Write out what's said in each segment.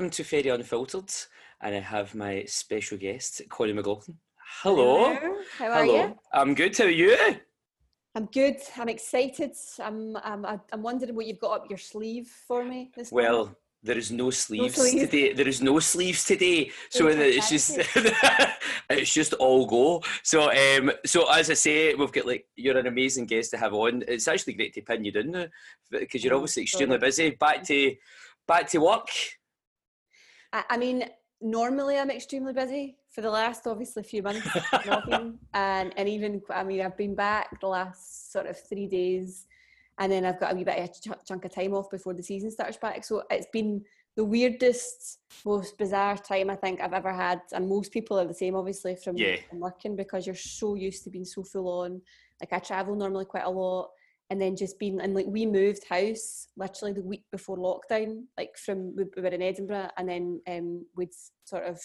welcome to Fairy Unfiltered, and I have my special guest, Connie McLaughlin. Hello. Hello. How are Hello. you? I'm good. How are you? I'm good. I'm excited. I'm, I'm, I'm wondering what you've got up your sleeve for me this. Well, there is no sleeves sleeves. today. There is no sleeves today, so Oh, it's just it's just all go. So um, so as I say, we've got like you're an amazing guest to have on. It's actually great to pin you down now because you're Oh, obviously extremely busy. Back to back to work. I, I mean, normally I'm extremely busy for the last obviously few months, I've not been, and and even I mean I've been back the last sort of three days, and then I've got a wee bit of a ch- chunk of time off before the season starts back. So it's been the weirdest, most bizarre time I think I've ever had, and most people are the same, obviously from, Yeah. from working because you're so used to being so full on. Like I travel normally quite a lot, and then just being and like we moved house literally the week before lockdown, like from we we were in Edinburgh, and then um, we'd sort of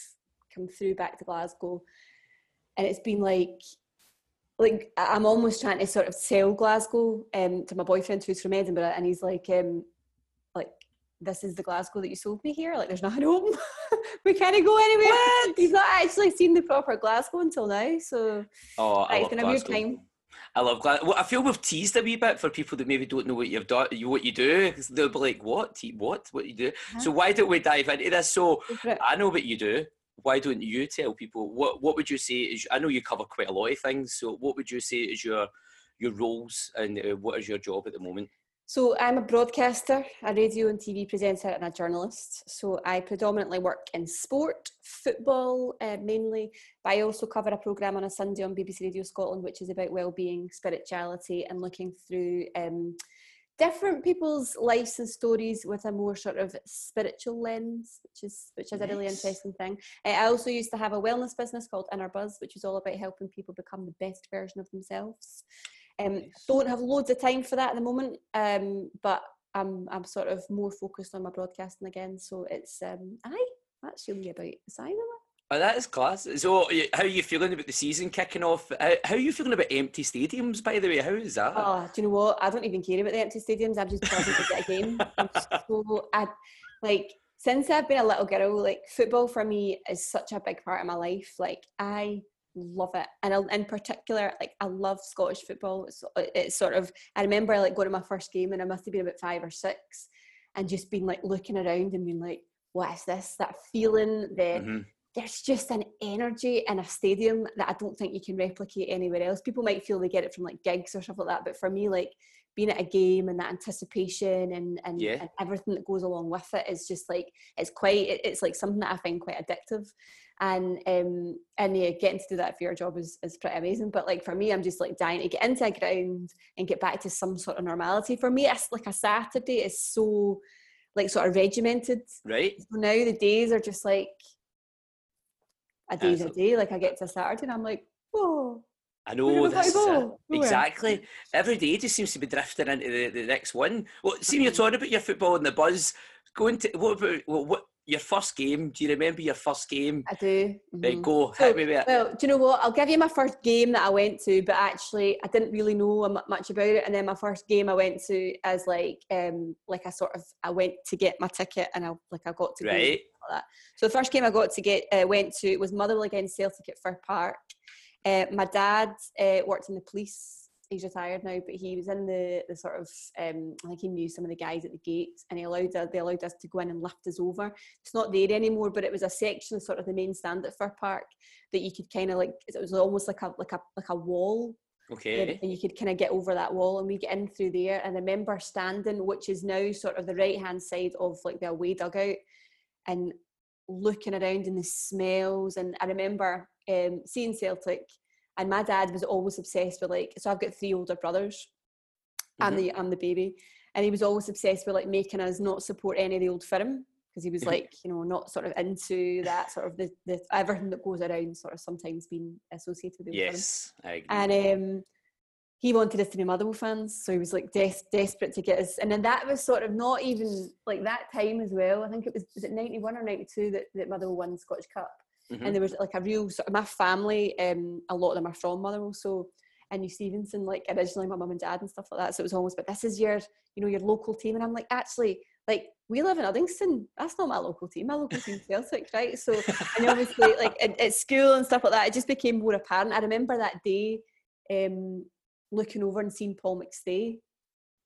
come through back to Glasgow, and it's been like like I'm almost trying to sort of sell Glasgow um, to my boyfriend who's from Edinburgh, and he's like, um, like this is the Glasgow that you sold me here. Like there's nothing open. we can't go anywhere. He's not actually seen the proper Glasgow until now. So Oh, I it's been a weird time. I love Glasgow. Well, I feel we've teased a wee bit for people that maybe don't know what you've done, you what you do. They'll be like, "What? What? What you do?" So why don't we dive into this? So go for it. I know what you do. Why don't you tell people what What would you say is? I know you cover quite a lot of things. So what would you say is your your roles and uh, what is your job at the moment? So I'm a broadcaster, a radio and TV presenter, and a journalist. So I predominantly work in sport, football uh, mainly, but I also cover a programme on a Sunday on BBC Radio Scotland, which is about well-being, spirituality, and looking through um, different people's lives and stories with a more sort of spiritual lens, which is which is a really interesting thing. Uh, I also used to have a wellness business called Inner Buzz, which is all about helping people become the best version of themselves. Um, Nice. Don't have loads of time for that at the moment, um, but I'm I'm sort of more focused on my broadcasting again. So it's um, aye, that's really about the size of it. Oh, that is class. So how are you feeling about the season kicking off? How, how are you feeling about empty stadiums? By the way, how is that? Oh, do you know what? I don't even care about the empty stadiums. I'm just buzzing to get a game. I'm so I like since I've been a little girl, like football for me is such a big part of my life. Like I love it, and I, in particular, like I love Scottish football. It's, it's sort of I remember like going to my first game, and I must have been about five or six, and just been like looking around and being like, "What is this?" That feeling, the Mhm. there's just an energy in a stadium that I don't think you can replicate anywhere else. People might feel they get it from like gigs or stuff like that, but for me, like being at a game and that anticipation and and, Yeah. and everything that goes along with it is just like it's quite it's like something that I find quite addictive. And um and yeah, getting to do that for your job is, is pretty amazing. But like for me, I'm just like dying to get into a ground and get back to some sort of normality. For me, it's like a Saturday is so like sort of regimented. Right. So now the days are just like a day's a day. Like I get to Saturday and I'm like, whoa. I know this is play it. ball. Nowhere. exactly. Every day just seems to be drifting into the, the next one. Well, seeing you're Mhm. talking about your football and the buzz. Going to what about what, what your first game? Do you remember your first game? I do. Mhm. go So, hit me with it. Well, do you know what? I'll give you my first game that I went to, but actually I didn't really know much about it. And then my first game I went to as like um like I sort of I went to get my ticket and I like I got to go. Right. So the first game I got to get uh, went to was Motherwell against Celtic at Fir Park. Uh, my dad uh, worked in the police. He's retired now, but he was in the the sort of um, I think he knew some of the guys at the gates, and he allowed us, they allowed us to go in and lift us over. It's not there anymore, but it was a section, sort of the main stand at Fir Park, that you could kind of like it was almost like a like a like a wall Okay. and you could kind of get over that wall and we get in through there and I remember standing which is now sort of the right hand side of like the away dugout and looking around and the smells and I remember um, seeing Celtic and my dad was always obsessed with like so I've got three older brothers I'm Mhm. the I'm the baby and he was always obsessed with like making us not support any of the old firm because he was Mhm. like you know not sort of into that sort of the, the everything that goes around sort of sometimes being associated with the old firm Yes, I agree. and um, he wanted us to be Motherwell fans, so he was like des- desperate to get us. And then that was sort of not even like that time as well. I think it was was it ninety one or ninety two that, that Motherwell won the Scottish Cup, Mhm. and there was like a real sort of my family. Um, a lot of them are from Motherwell, so and New Stevenston, like originally my mum and dad and stuff like that. So it was almost, but this is your, you know, your local team. And I'm like, actually, like we live in Uddingston. That's not my local team. My local team Celtic, right? So and obviously like at, at, school and stuff like that, it just became more apparent. I remember that day um, looking over and seeing Paul McStay.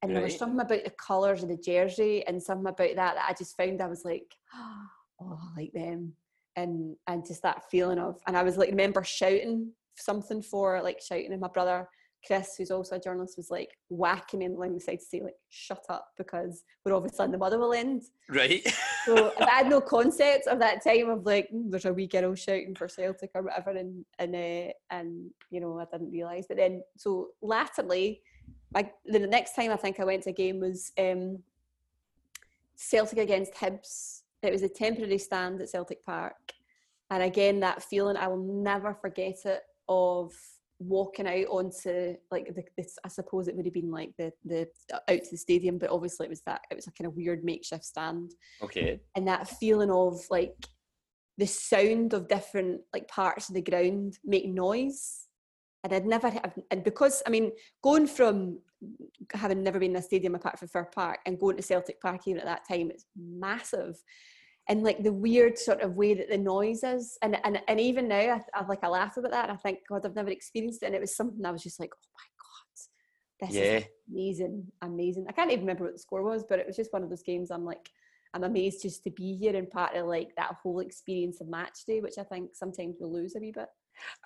And right. there was something about the colours of the jersey and something about that that I just found I was like, oh, I like them. And and just that feeling of and I was like remember shouting something for like shouting and my brother Chris, who's also a journalist, was like whacking me in the line beside to say like shut up because we're obviously in the Motherwell end. Right. so I had no concept of that time of like mm, there's a wee girl shouting for Celtic or whatever, and and uh, and you know I didn't realise. But then so latterly, like the next time I think I went to a game was um, Celtic against Hibs. It was a temporary stand at Celtic Park, and again that feeling I will never forget it of walking out onto like the, this i suppose it would have been like the the out to the stadium but obviously it was that it was a kind of weird makeshift stand. Okay. And that feeling of like the sound of different like parts of the ground make noise and I'd never and because I mean going from having never been in a stadium apart from Fir Park and going to Celtic Park even at that time it's massive. And like the weird sort of way that the noise is and and, and even now I, I like I laugh about that I think God I've never experienced it. And it was something I was just like oh my god this yeah. is amazing amazing. I can't even remember what the score was but it was just one of those games I'm like I'm amazed just to be here and part of like that whole experience of match day which I think sometimes we lose a wee bit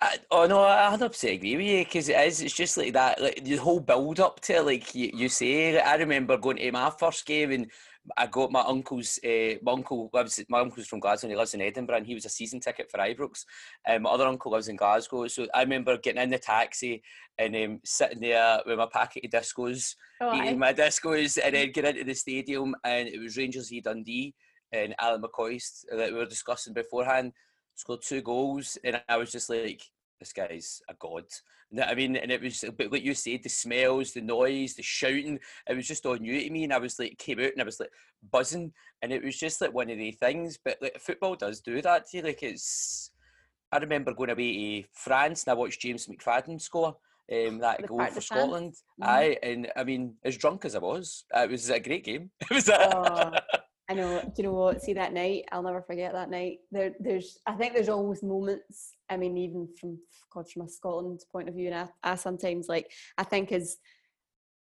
I, oh no, I 100 percent agree with you because it is. It's just like that, like the whole build up to like you, you say. I remember going to my first game and I got my uncle's. Uh, my uncle lives. My uncle's from Glasgow. and He lives in Edinburgh, and he was a season ticket for Ibrox. Um, my other uncle lives in Glasgow, so I remember getting in the taxi and um, sitting there with my packet of discos, oh, eating my discos, and then get into the stadium, and it was Rangers v Dundee and Alan McCoist that we were discussing beforehand. Scored two goals, and I was just like, this guy's a god. I mean, and it was, but like you said, the smells, the noise, the shouting, it was just all new to me. And I was like, came out and I was like buzzing, and it was just like one of the things. But like football does do that to you. Like it's, I remember going away to France and I watched James McFadden score. Um, that the goal for Scotland, mm-hmm. aye, and I mean, as drunk as I was, it was a great game. It was. A oh. I know. Do you know what? See that night, I'll never forget that night. There, there's. I think there's always moments. I mean, even from God, from a Scotland point of view, and I, I sometimes like. I think as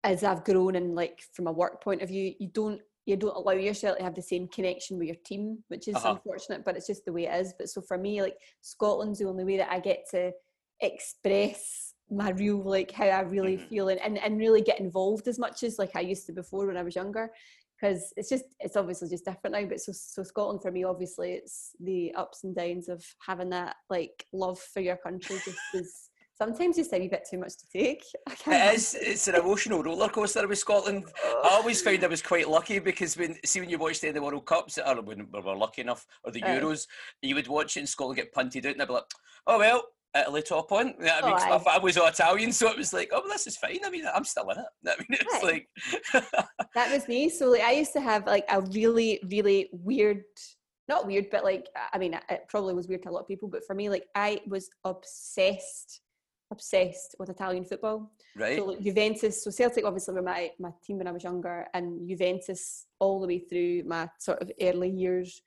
as I've grown and like from a work point of view, you don't you don't allow yourself to have the same connection with your team, which is uh-huh. unfortunate, but it's just the way it is. But so for me, like Scotland's the only way that I get to express my real like how I really mm-hmm. feel and, and, and really get involved as much as like I used to before when I was younger because it's just it's obviously just different now but so so Scotland for me obviously it's the ups and downs of having that like love for your country just is sometimes just a wee bit too much to take it is it's an emotional roller coaster with Scotland. I oh. always found I was quite lucky because when see when you watched the World Cups or when we were lucky enough or the uh. Euros you would watch it and Scotland get punted out and I'd be like oh well Italy top on. I mean, oh, family was all Italian, so it was like, oh, well, this is fine. I mean, I'm still in it. I mean, it's right. like that was me. So like, I used to have like a really, really weird, not weird, but like, I mean, it probably was weird to a lot of people, but for me, like, I was obsessed, obsessed with Italian football. Right. So like, Juventus, so Celtic obviously were my my team when I was younger, and Juventus all the way through my sort of early years.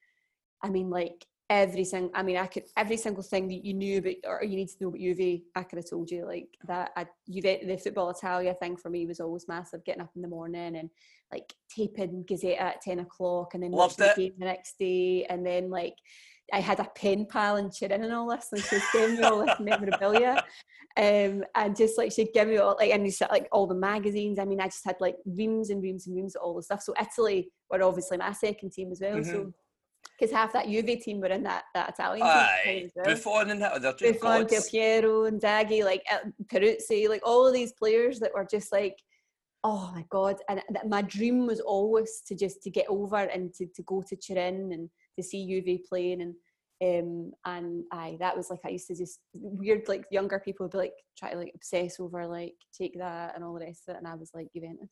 I mean, like every single i mean i could every single thing that you knew about or you need to know about Juve i could have told you like that I, Juve, the football italia thing for me was always massive getting up in the morning and like taping Gazzetta at 10 o'clock and then watching the game the next day and then like I had a pen pal and Turin and all this, and she'd send me all this memorabilia, um, and just like she'd give me all like and said like all the magazines. I mean, I just had like reams and reams and reams of all the stuff. So Italy were obviously my second team as well. Mm-hmm. So because half that Juve team were in that, that Italian Aye, team. Well. Buffon and that, they're Buffon, Del Piero, and Zaghi, like uh, Peruzzi, like all of these players that were just like, oh my god! And my dream was always to just to get over and to, to go to Turin and to see Juve playing and um and I that was like I used to just weird like younger people would be like try to like obsess over like take that and all the rest of it and I was like Juventus.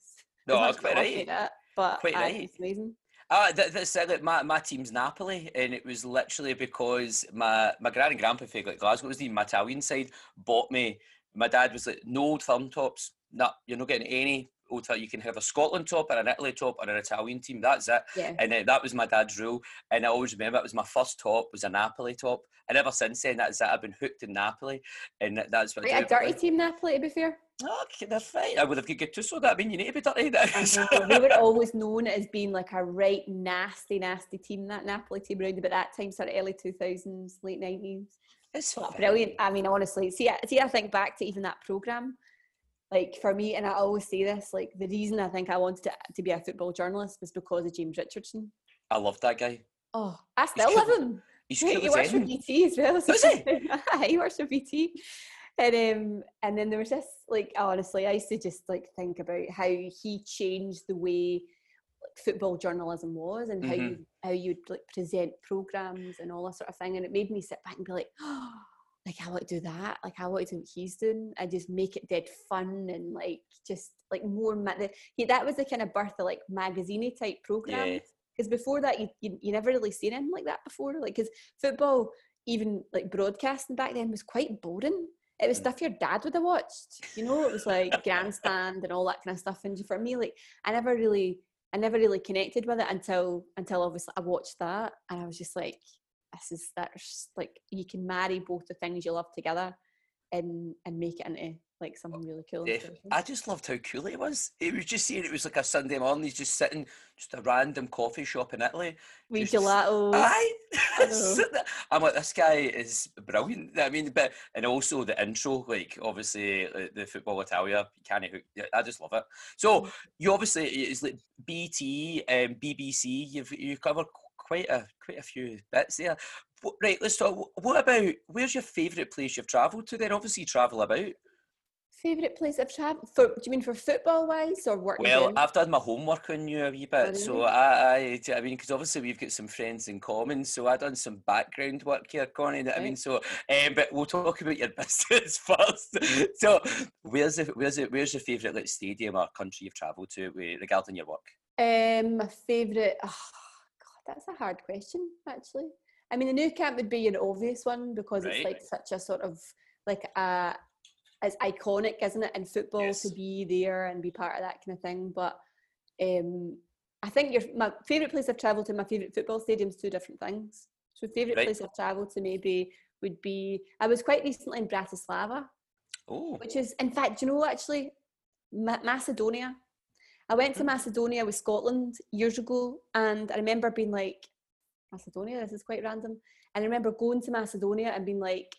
No, that's quite right. That, but quite right. It's amazing. Uh, that, that's it. my, my team's Napoli, and it was literally because my, my grand and grandpa, like Glasgow, was the Italian side, bought me. My dad was like, no old firm tops. No, you're not getting any hotel you can have a Scotland top or an Italy top or an Italian team. That's it. Yeah. And uh, that was my dad's rule. And I always remember it was my first top was a Napoli top. And ever since then, that's it. I've been hooked in Napoli, and that's what. I Right, a dirty team Napoli to be fair. Okay, they're fine. I would have good to so that. I mean, you need to be dirty now. They were always known as being like a right nasty, nasty team. That Napoli team around about that time, sort of early two thousands, late nineties. it's But fine. brilliant. I mean, honestly, see, I- see, I think back to even that program. Like for me, and I always say this, like the reason I think I wanted to, to be a football journalist was because of James Richardson. I love that guy. Oh, I still cool. love him. He's he cool works as for. BT as well. Does he? he works for BT. And um, and then there was this like honestly, I used to just like think about how he changed the way like, football journalism was and how Mhm. you how you'd like present programs and all that sort of thing. And it made me sit back and be like, oh, like I want to do that. Like I want to do what he's doing. I just make it dead fun and like just like more. Ma- the, he, that was the kind of birth of like magazine type programs Yeah. because before that you, you you never really seen anything like that before like because football even like broadcasting back then was quite boring it was Mm. stuff your dad would have watched you know it was like grandstand and all that kind of stuff and for me like i never really i never really connected with it until until obviously i watched that and i was just like this is that's like you can marry both the things you love together and and make it into like something really cool special. I just loved how cool it was. It was just saying it was like a Sunday morning. He's just sitting, just a random coffee shop in Italy. Just- gelato Aye, I know. Sitting there. I'm like, this guy is brilliant. I mean, but and also the intro, like obviously uh, the football Italia, can't. hook- I just love it. So Mm. you obviously it's like BT, um, BBC. You've you covered quite a quite a few bits there. Right, let's talk. What about where's your favourite place you've travelled to? Then obviously travel about. Favorite place i've traveled for do you mean for football wise or work in Well, general? I've done my homework on you a wee bit, so? I, I, I mean, because obviously we've got some friends in common, so I done some background work here, Connie. that I mean, so, um, but we'll talk about your business first. so, where's the, where's it, where's your favourite like stadium or country you've travelled to regarding your work? Um, my favourite. Oh, God, that's a hard question, actually. I mean, the Nou Camp would be an obvious one because Right. it's like such a sort of like a. It's iconic, isn't it, in football Yes. to be there and be part of that kind of thing. But um, I think your my favourite place I've travelled to, my favourite football stadium, is two different things. So favourite Right. place I've travelled to maybe would be I was quite recently in Bratislava, Oh, which is in fact, do you know actually Ma- Macedonia. I went to Mm. Macedonia with Scotland years ago, and I remember being like, Macedonia, this is quite random. And I remember going to Macedonia and being like,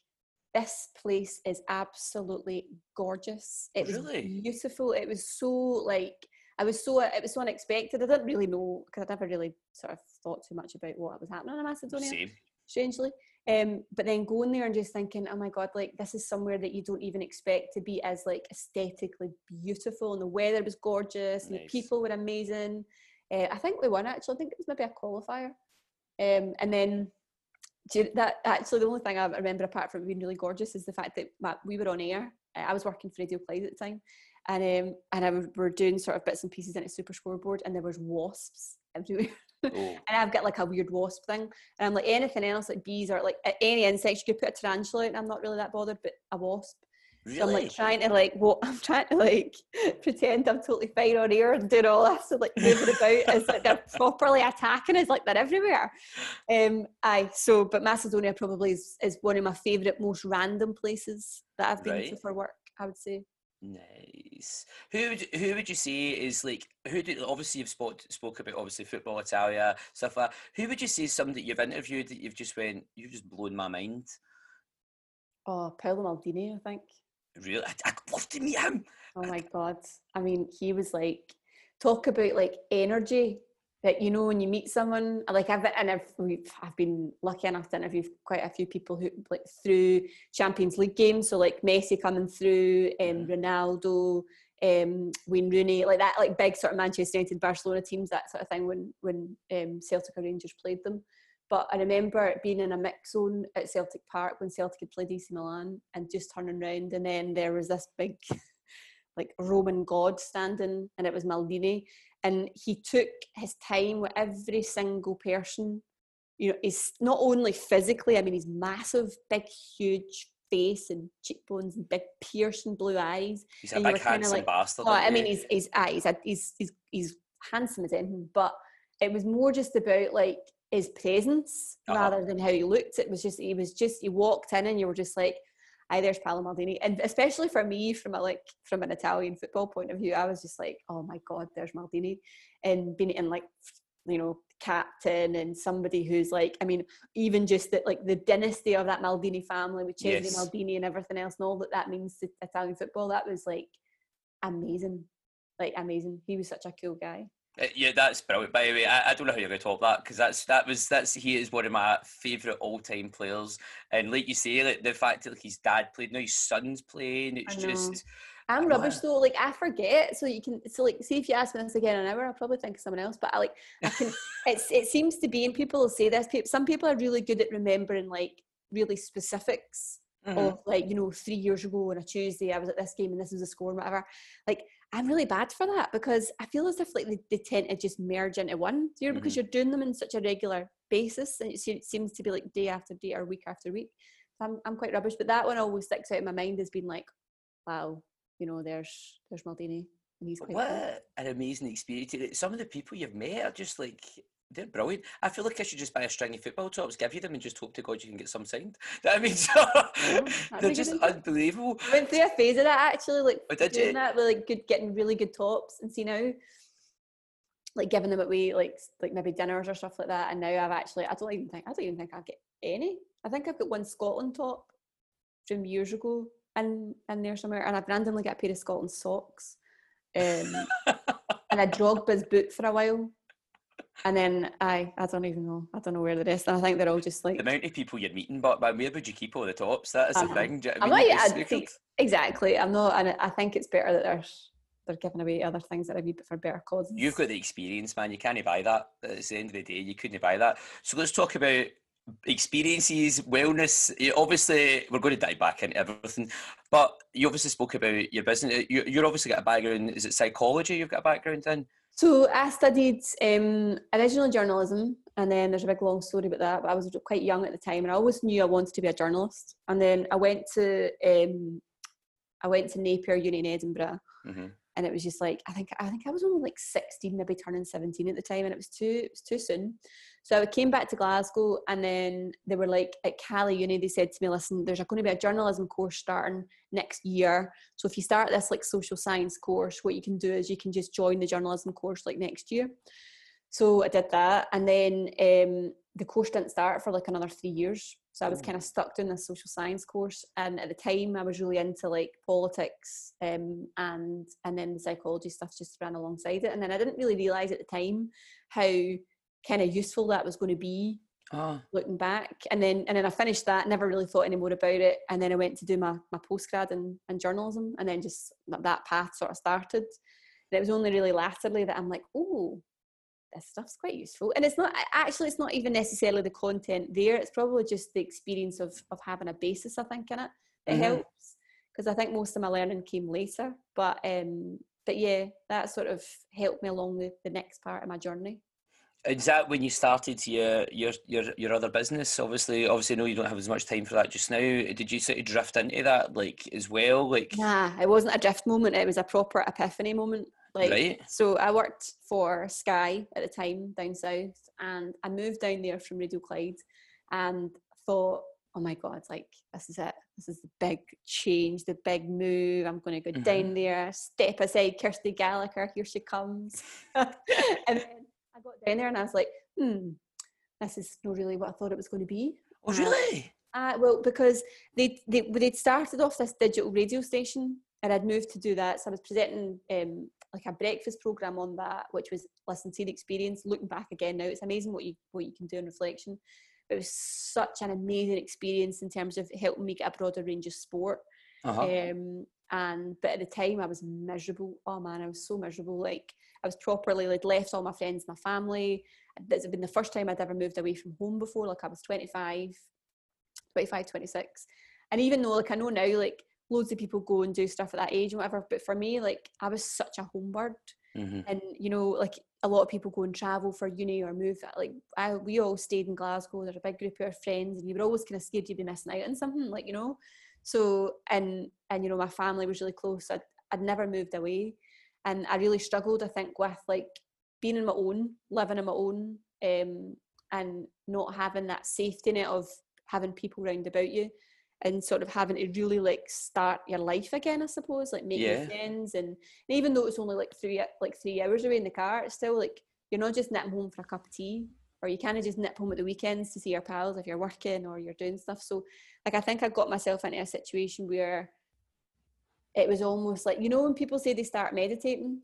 this place is absolutely gorgeous. It was Really? beautiful. It was so like I was so it was so unexpected. I didn't really know because I'd never really sort of thought too much about what was happening in Macedonia same. strangely. Um, but then going there and just thinking, oh my god, like this is somewhere that you don't even expect to be as like aesthetically beautiful, and the weather was gorgeous, and Nice. the people were amazing. Uh, I think we won actually. I think it was maybe a qualifier. Um, and then you- that actually the only thing I remember apart from being really gorgeous is the fact that my, we were on air. Uh, I was working for Radio Clyde at the time, and um, and I we were doing sort of bits and pieces into Super Scoreboard, and there was wasps everywhere. Oh, and I've got like a weird wasp thing. And I'm like anything else, like bees or like any insects, you could put a tarantula and I'm not really that bothered, but a wasp. So I'm like trying to like what I'm trying to like pretend I'm totally fine on air and doing all this and like moving about as like they're properly attacking us like they're everywhere. Um aye, so but Macedonia probably is, is one of my favourite, most random places that I've been to for work, I would say. Nice. Who would who would you say is like who do obviously you've spoke spoke about obviously football Italia stuff like that. Who would you say is somebody that you've interviewed that you've just went you've just blown my mind? Oh, Paolo Maldini, I think. Really, I'd, I'd love to meet him. Oh my god! I mean, he was like, talk about like energy that you know when you meet someone. Like I've and I've we've, I've been lucky enough to interview quite a few people who like through Champions League games. So like Messi coming through, and Mhm. Ronaldo, um, Wayne Rooney, like that, like big sort of Manchester United, Barcelona teams, that sort of thing. When when um, Celtic or Rangers played them. But I remember being in a mix zone at Celtic Park when Celtic had played AC Milan and just turning around and then there was this big like Roman god standing, and it was Maldini. And he took his time with every single person. You know, he's not only physically, I mean, he's massive, big, huge, face and cheekbones and big piercing blue eyes. He's and you big handsome like, bastard. Oh, I mean, he? he's he's ah, he's, a, he's he's he's handsome as anything, but it was more just about like his presence Uh-huh. rather than how he looked. It was just he was just you walked in and you were just like, "Hi, there's Paolo Maldini," and especially for me from a like from an Italian football point of view, I was just like, "Oh my god, there's Maldini," and being in like you know captain and somebody who's like i mean even just that like the dynasty of that maldini family with Cesare Yes. maldini and everything else and all that that means to italian football that was like amazing like amazing he was such a cool guy yeah, that's brilliant. By the way, I, I don't know how you're going to top that because that's that was that's he is one of my favourite all time players. And like you say, like the fact that like his dad played, now his son's playing, it's just i'm I know rubbish though like i forget so you can so like see if you ask me this again in an hour i'll probably think of someone else but i like i can it's it seems to be and people will say this people some people are really good at remembering like really specifics Mhm. of like you know three years ago on a Tuesday I was at this game and this was the score and whatever. Like I'm really bad for that because I feel as if like they, they tend to just merge into one. You know, because mm-hmm. you're doing them in such a regular basis and it seems to be like day after day or week after week. So I'm I'm quite rubbish, but that one always sticks out in my mind as being like, wow, you know, there's there's Maldini and he's quite cool. an amazing experience! Some of the people you've met are just like they're brilliant. I feel like I should just buy a string of football tops, give you them, and just hope to God you can get some signed. You know I mean, so that'd they're just unbelievable. I went through a phase of that actually, like Oh, did doing you? that with like good, getting really good tops, and see now, like giving them away, like like maybe dinners or stuff like that. And now I've actually, I don't even think, I don't even think I get any. I think I've got one Scotland top from years ago, in in there somewhere, and I've randomly got a pair of Scotland socks, um, and a Drogba's boot for a while. And then I, I don't even know. I don't know where the rest. And I think they're all just like The amount of people you're meeting, but, but where would you keep all the tops? That is I the uh-huh. thing. Do you know I'm I not. I'd snookered. see- Exactly. I'm not, and I think it's better that they're they're giving away other things that are bit for better causes. You've got the experience, man. You can't buy that. At the end of the day, you couldn't buy that. So let's talk about experiences, wellness. You- Obviously, we're going to dive back into everything, but you obviously spoke about your business. You, you're obviously got a background. Is it psychology? You've got a background in. So I studied um, original journalism, and then there's a big long story about that. But I was quite young at the time, and I always knew I wanted to be a journalist. And then I went to um, I went to Napier Uni in Edinburgh, hmm and it was just like I think I think I was only like 16, maybe turning 17 at the time, and it was too it was too soon. So I came back to Glasgow, and then they were like at Cali Uni. They said to me, "Listen, there's going to be a journalism course starting next year. So if you start this like social science course, what you can do is you can just join the journalism course like next year." So I did that, and then um, the course didn't start for like another three years. So I was Oh. kind of stuck doing this social science course, and at the time I was really into like politics, um, and and then the psychology stuff just ran alongside it. And then I didn't really realize at the time how kind of useful that was going to be Oh, looking back. And then and then I finished that, never really thought any more about it. And then I went to do my my postgrad in, in journalism, and then just that- path sort of started. And it was only really latterly that I'm like, oh, this stuff's quite useful. And it's not actually it's not even necessarily the content there. It's probably just the experience of of having a basis, I think, in it that Mhm. helps. Because I think most of my learning came later. But um but yeah, that sort of helped me along the, the next part of my journey. Is that when you started your your your your other business? Obviously, obviously, no, you don't have as much time for that just now. Did you sort of drift into that like as well? Like, Nah, it wasn't a drift moment. It was a proper epiphany moment. Like, Right. so I worked for Sky at the time down south, and I moved down there from Radio Clyde, and thought, oh my god, like this is it. This is the big change, the big move. I'm going to go Mhm. down there, step aside, Kirsty Gallagher, here she comes, and got down there, and I was like, hmm, this is not really what I thought it was going to be. oh Uh, really? uh, well, because they they they'd started off this digital radio station, and I'd moved to do that. So I was presenting um, like a breakfast program on that, which was listen to the experience. Looking back again now, it's amazing what you what you can do in reflection. It was such an amazing experience in terms of helping me get a broader range of sport. Uh-huh. Um, and but at the time I was miserable. Oh man, I was so miserable. Like I was properly like left all my friends, my family. This had been the first time I'd ever moved away from home before. Like I was 25, 25, 26. And even though like I know now like loads of people go and do stuff at that age and whatever, but for me like I was such a home bird. hmm And you know, like a lot of people go and travel for uni or move. Like I, we all stayed in Glasgow. There's a big group of our friends, and you were always kind of scared you'd be missing out on something. Like you know, So and and you know my family was really close. I'd I'd never moved away, and I really struggled. I think with like being in my own, living on my own, um, and not having that safety net of having people round about you and sort of having to really like start your life again, I suppose, like making Yeah. friends and, and even though it's only like three like three hours away in the car, it's still like you're not just nipping home for a cup of tea, or you kind of just nip home at the weekends to see your pals if you're working or you're doing stuff. So like I think I got myself into a situation where it was almost like you know when people say they start meditating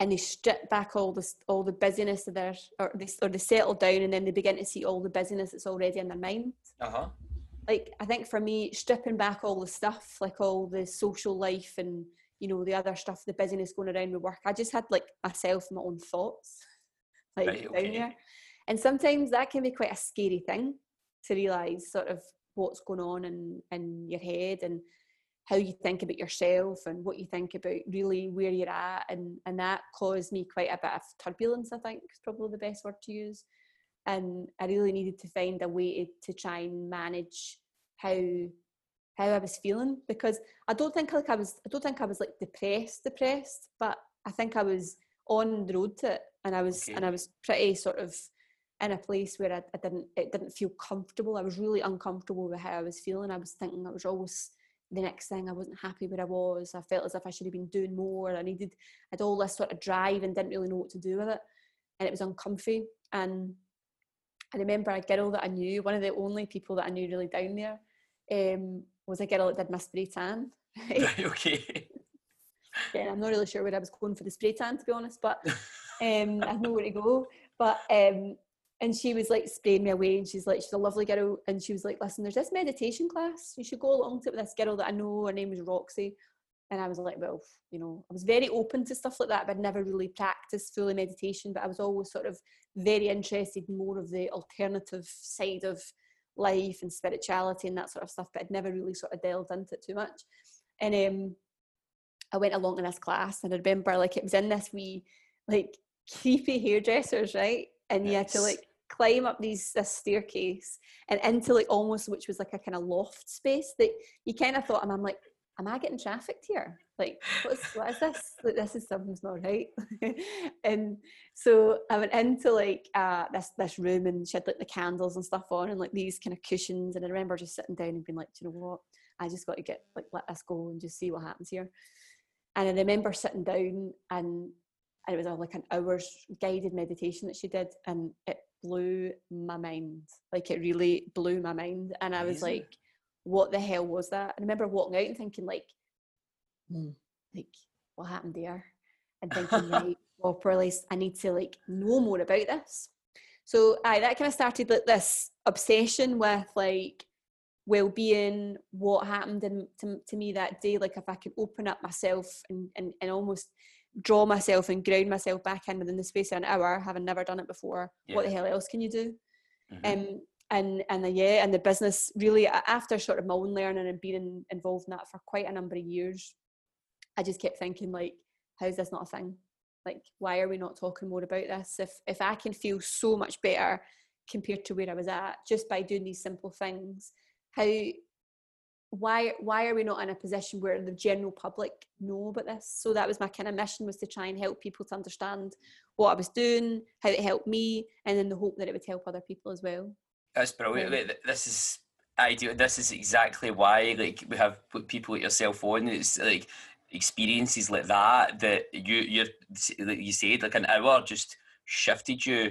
and they strip back all this all the busyness of their or they or they settle down and then they begin to see all the busyness that's already in their mind Uh huh. like I think for me, stripping back all the stuff, like all the social life and you know the other stuff, the busyness going around with work, I just had like myself, my own thoughts, like Right, down okay. there. And sometimes that can be quite a scary thing to realise, sort of what's going on in in your head and how you think about yourself and what you think about really where you're at and and that caused me quite a bit of turbulence i think is probably the best word to use and i really needed to find a way to, to try and manage how how i was feeling because i don't think like i was i don't think i was like depressed depressed but i think i was on the road to it and i was Okay. and i was pretty sort of in a place where I, I didn't it didn't feel comfortable i was really uncomfortable with how i was feeling i was thinking i was always the next thing I wasn't happy where I was. I felt as if I should have been doing more. I needed, I had all this sort of drive and didn't really know what to do with it. And it was uncomfy. And I remember a girl that I knew, one of the only people that I knew really down there, um, was a girl that did my spray tan. Okay. Yeah, I'm not really sure where I was going for the spray tan to be honest, but um, I know where to go. But um, and she was like spraying me away, and she's like, she's a lovely girl, and she was like, listen, there's this meditation class, you should go along to it with this girl that I know. Her name was Roxy, and I was like, well, you know, I was very open to stuff like that, but I'd never really practiced fully meditation. But I was always sort of very interested more of the alternative side of life and spirituality and that sort of stuff, but I'd never really sort of delved into it too much. And um, I went along to this class, and I remember like it was in this wee like creepy hairdressers, right? And you had to like climb up these this staircase and into like almost which was like a kind of loft space that you kind of thought, and I'm like, am I getting trafficked here? Like, what's what is this? Like, this is something's not right. and so I went into like uh, this this room and she had like the candles and stuff on and like these kind of cushions. And I remember just sitting down and being like, "Do you know what? I just got to get like let this go and just see what happens here. And I remember sitting down and and it was a, like an hour's guided meditation that she did, and it blew my mind. Like it really blew my mind, and I was Amazing. like, "What the hell was that?" I remember walking out and thinking, like, hmm, like what happened there, and thinking, right, well, probably I need to like know more about this. So, aye, that kind of started like this obsession with like well-being what happened in, to, to me that day like if i could open up myself and, and, and almost draw myself and ground myself back in within the space of an hour having never done it before what the hell else can you do? Mhm. um, and and the, yeah and the business really after sort of my own learning and being involved in that for quite a number of years i just kept thinking like how is this not a thing? Like why are we not talking more about this? If if i can feel so much better compared to where i was at just by doing these simple things how why why are we not in a position where the general public know about this so that was my kind of mission was to try and help people to understand what i was doing how it helped me and in the hope that it would help other people as well That's brilliant. Yeah. This is ideal. This is exactly why like we have put people like yourself on. It's like experiences like that that you you're like you said like an hour just shifted you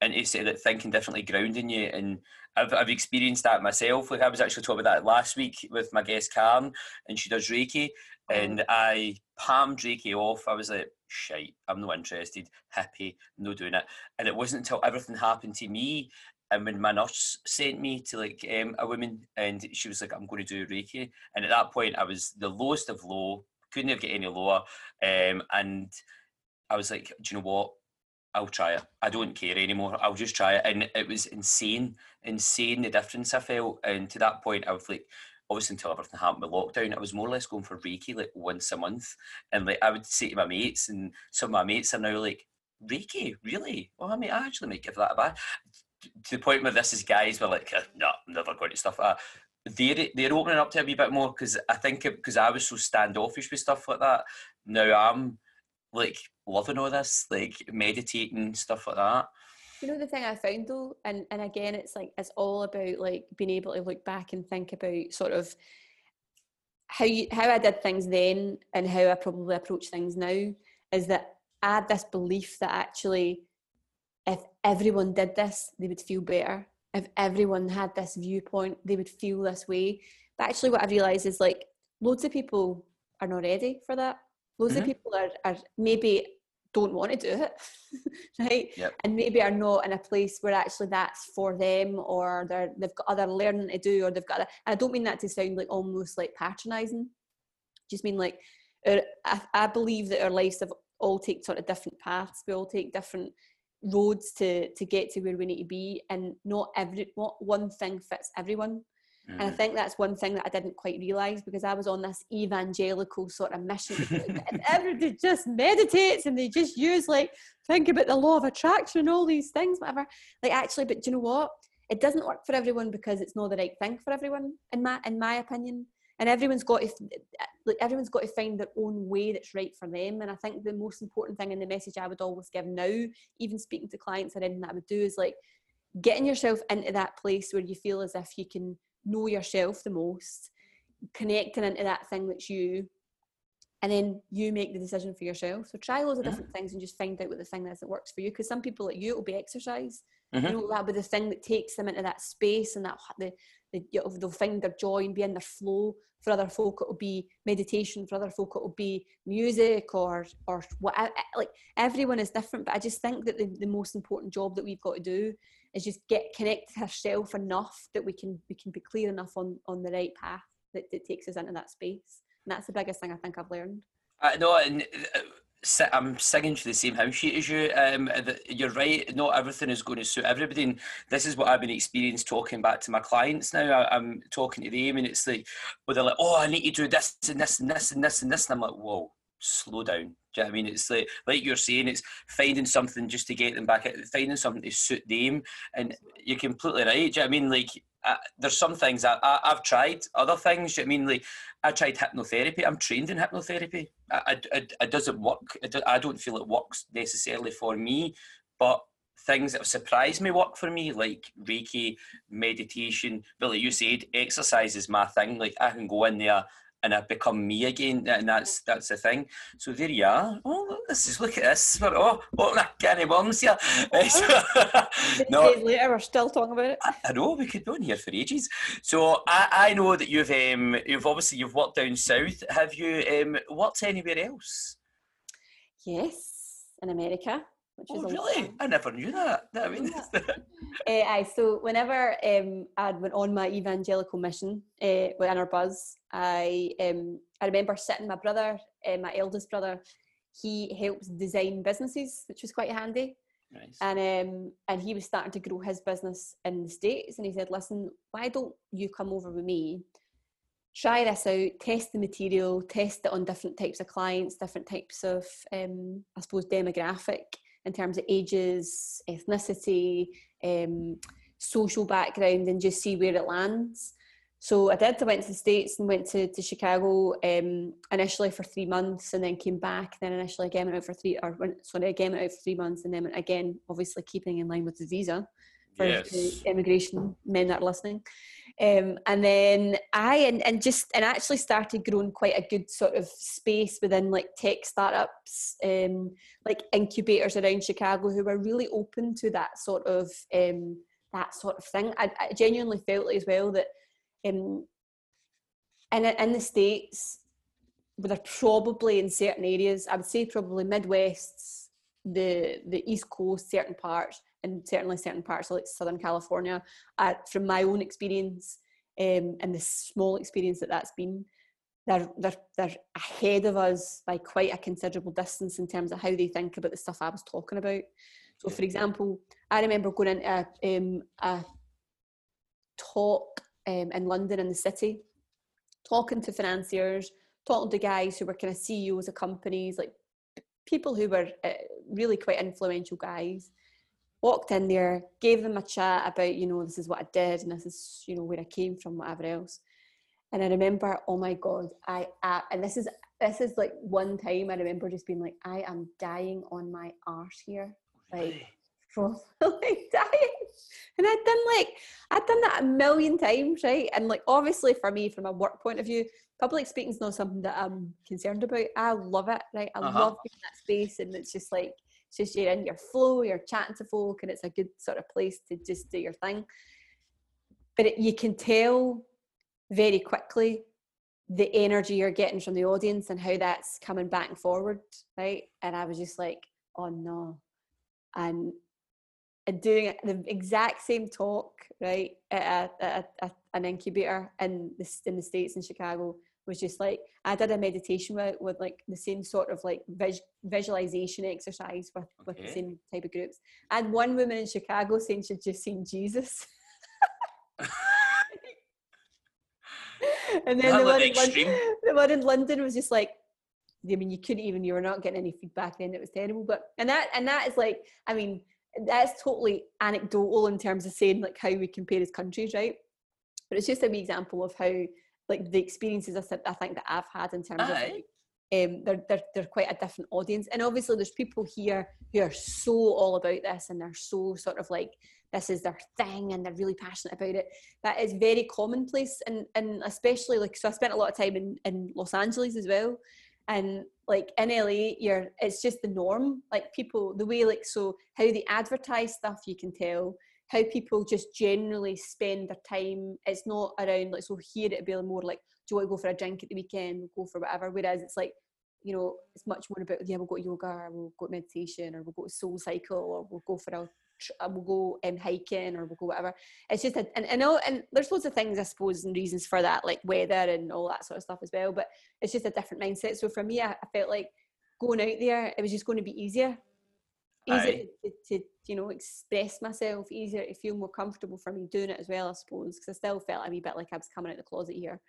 into say like thinking differently, grounding you. And I've I've experienced that myself. Like I was actually talking about that last week with my guest Karen, and she does Reiki, and I palmed Reiki off. I was like, shite, I'm not interested. Hippie, no doing it. And it wasn't until everything happened to me and when my nurse sent me to like um, a woman and she was like i'm going to do reiki and at that point i was the lowest of low couldn't have get any lower um, and i was like do you know what i'll try it. I don't care anymore. I'll just try it. And it was insane insane the difference i felt. And to that point i was like obviously until everything happened with lockdown i was more or less going for reiki like once a month. And like i would say to my mates and some of my mates are now like reiki? Really? Well i mean i actually might give that a back to the point where this is guys were like, uh, no, I'm never going to stuff like that. they're they're opening up to a wee bit more because I think because I was so standoffish with stuff like that. Now I'm like loving all this, like meditating stuff like that. You know the thing I found though, and and again, it's like it's all about like being able to look back and think about sort of how you how I did things then and how I probably approach things now. Is that I had this belief that actually, if everyone did this, they would feel better. If everyone had this viewpoint, they would feel this way. But actually, what I've realised is like loads of people are not ready for that. Loads mm-hmm. of people are, are maybe don't want to do it, right? Yep. And maybe are not in a place where actually that's for them, or they're they've got other learning to do, or they've got. I don't mean that to sound like almost like patronising. Just mean like, I, I believe that our lives have all take sort of different paths. We all take different roads to to get to where we need to be, and not every not one thing fits everyone. Mm-hmm. And I think that's one thing that I didn't quite realise because I was on this evangelical sort of mission. and everybody just meditates and they just use like think about the law of attraction and all these things, whatever. Like actually, but do you know what? It doesn't work for everyone because it's not the right thing for everyone, in my in my opinion. And everyone's got to like everyone's got to find their own way that's right for them. And I think the most important thing in the message I would always give now, even speaking to clients or anything that I would do, is like getting yourself into that place where you feel as if you can know yourself the most, connecting into that thing that's you, and then you make the decision for yourself. So try loads of different things and just find out what the thing is that works for you. Because some people like you, it will be exercise. Mm-hmm. You know, that'll be the thing that takes them into that space and that the, the they'll find their joy and be in their flow. For other folk, it will be meditation. For other folk, it will be music or or what. Like everyone is different, but I just think that the, the most important job that we've got to do is just get connect herself enough that we can we can be clear enough on on the right path that, that takes us into that space and that's the biggest thing i think i've learned i know and uh, I'm singing to the same house sheet as you. Um, you're right. Not everything is going to suit everybody. And this is what I've been experiencing talking back to my clients now. I, am talking to them, and it's like, well, they're like, "Oh, I need to do this and this and this and this and this," and I'm like, "Whoa, slow down. Do you know I mean? It's like like you're saying, it's finding something just to get them back, at finding something to suit them, and you're completely right. Do you know I mean? Like uh, there's some things I, I, have tried, other things. Do you know I mean? Like I tried hypnotherapy. I'm trained in hypnotherapy. I, I, it doesn't work. It, I don't feel it works necessarily for me, but things that have surprised me work for me, like Reiki, meditation. But like you said, exercise is my thing. Like I can go in there and I've become me again, and that's that's the thing. So there you are. Oh, this is look at this. Oh, what a can of worms here. no, later, we're still talking about it. I, I, know we could go in here for ages. So I, I know that you've um, you've obviously you've worked down south. Have you um, worked anywhere else? Yes, in America which oh, is really? I never knew that. I mean, uh, aye. So whenever um, I went on my evangelical mission uh, with Inner Buzz, I um, I remember sitting. My brother, uh, my eldest brother, he helps design businesses, which was quite handy. Nice. And um, and he was starting to grow his business in the states, and he said, "Listen, why don't you come over with me?" try this out, test the material, test it on different types of clients, different types of, um, I suppose, demographic, in terms of ages, ethnicity, um, social background, and just see where it lands. So I did. I went to the States and went to, to Chicago um, initially for three months and then came back. Then initially again went out for three, or went, sorry, again went out for three months and then again, obviously keeping in line with the visa for yes. the immigration men that are listening. Um, and then I and, and just and actually started growing quite a good sort of space within like tech startups, um, like incubators around Chicago who were really open to that sort of um, that sort of thing. I, I genuinely felt as well that um, in in the states, they're probably in certain areas. I would say probably Midwest, the the East Coast, certain parts and certainly certain parts of like Southern California, uh, from my own experience um, and the small experience that that's been, they're, they're, they're ahead of us by quite a considerable distance in terms of how they think about the stuff I was talking about. So, for example, I remember going into a, um, a talk um, in London in the city, talking to financiers, talking to guys who were kind of CEOs of companies, like people who were uh, really quite influential guys walked in there, gave them a chat about, you know, this is what I did and this is, you know, where I came from, whatever else. And I remember, oh my God, I, uh, and this is, this is like one time I remember just being like, I am dying on my arse here. Like, from like dying. And I'd done like, I'd done that a million times, right? And like, obviously for me, from a work point of view, public speaking is not something that I'm concerned about. I love it, right? I uh-huh. love being in that space. And it's just like, it's just you're in your flow, you're chatting to folk, and it's a good sort of place to just do your thing. But it, you can tell very quickly the energy you're getting from the audience and how that's coming back and forward, right? And I was just like, oh no. And, and doing the exact same talk, right, at, a, at a, an incubator in the, in the States in Chicago was just like, I did a meditation with, with like the same sort of like vis- visualization exercise with, okay. with the same type of groups. And one woman in Chicago saying she'd just seen Jesus. and then the one, London, the one, in London, was just like I mean you couldn't even you were not getting any feedback then it was terrible but and that and that is like I mean that's totally anecdotal in terms of saying like how we compare as countries right but it's just a wee example of how like the experiences I, think that I've had in terms Aye. of like, um, they're, they're, they're quite a different audience. And obviously, there's people here who are so all about this and they're so sort of like this is their thing and they're really passionate about it that is very commonplace and and especially like so i spent a lot of time in in los angeles as well and like in la you're it's just the norm. Like people the way like so how they advertise stuff you can tell. How people just generally spend their time it's not around like so here it'd be more like do you want to go for a drink at the weekend? Go for whatever. Whereas it's like you know it's much more about yeah we'll go to yoga or we'll go to meditation or we'll go to SoulCycle or we'll go for a we'll go um, hiking or we'll go whatever. It's just a, and, and all, and there's loads of things I suppose and reasons for that, like weather and all that sort of stuff as well. But it's just a different mindset. So for me, I, I felt like going out there, it was just going to be easier, easier to, to, you know express myself, easier to feel more comfortable for me doing it as well. I suppose because I still felt a wee bit like I was coming out the closet here.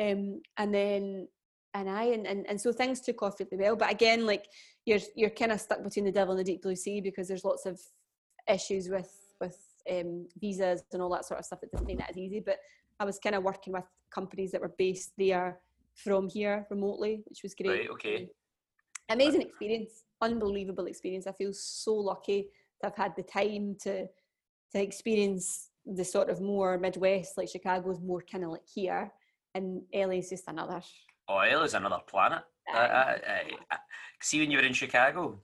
Um, and then and I and, and and so things took off really well. But again, like you're you're kind of stuck between the devil and the deep blue sea because there's lots of issues with with um, visas and all that sort of stuff. It didn't make that as easy, but I was kind of working with companies that were based there from here remotely, which was great. Right, okay. Amazing experience, unbelievable experience. I feel so lucky to have had the time to to experience the sort of more Midwest, like Chicago's more kind of like here, and LA's just another. Oh, LA's another planet. I, I, I, see, when you were in Chicago,